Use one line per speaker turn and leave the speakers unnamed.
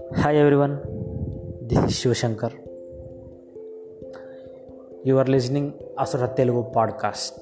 Hi everyone, this is Shivashankar. You are listening Asura Telugu podcast.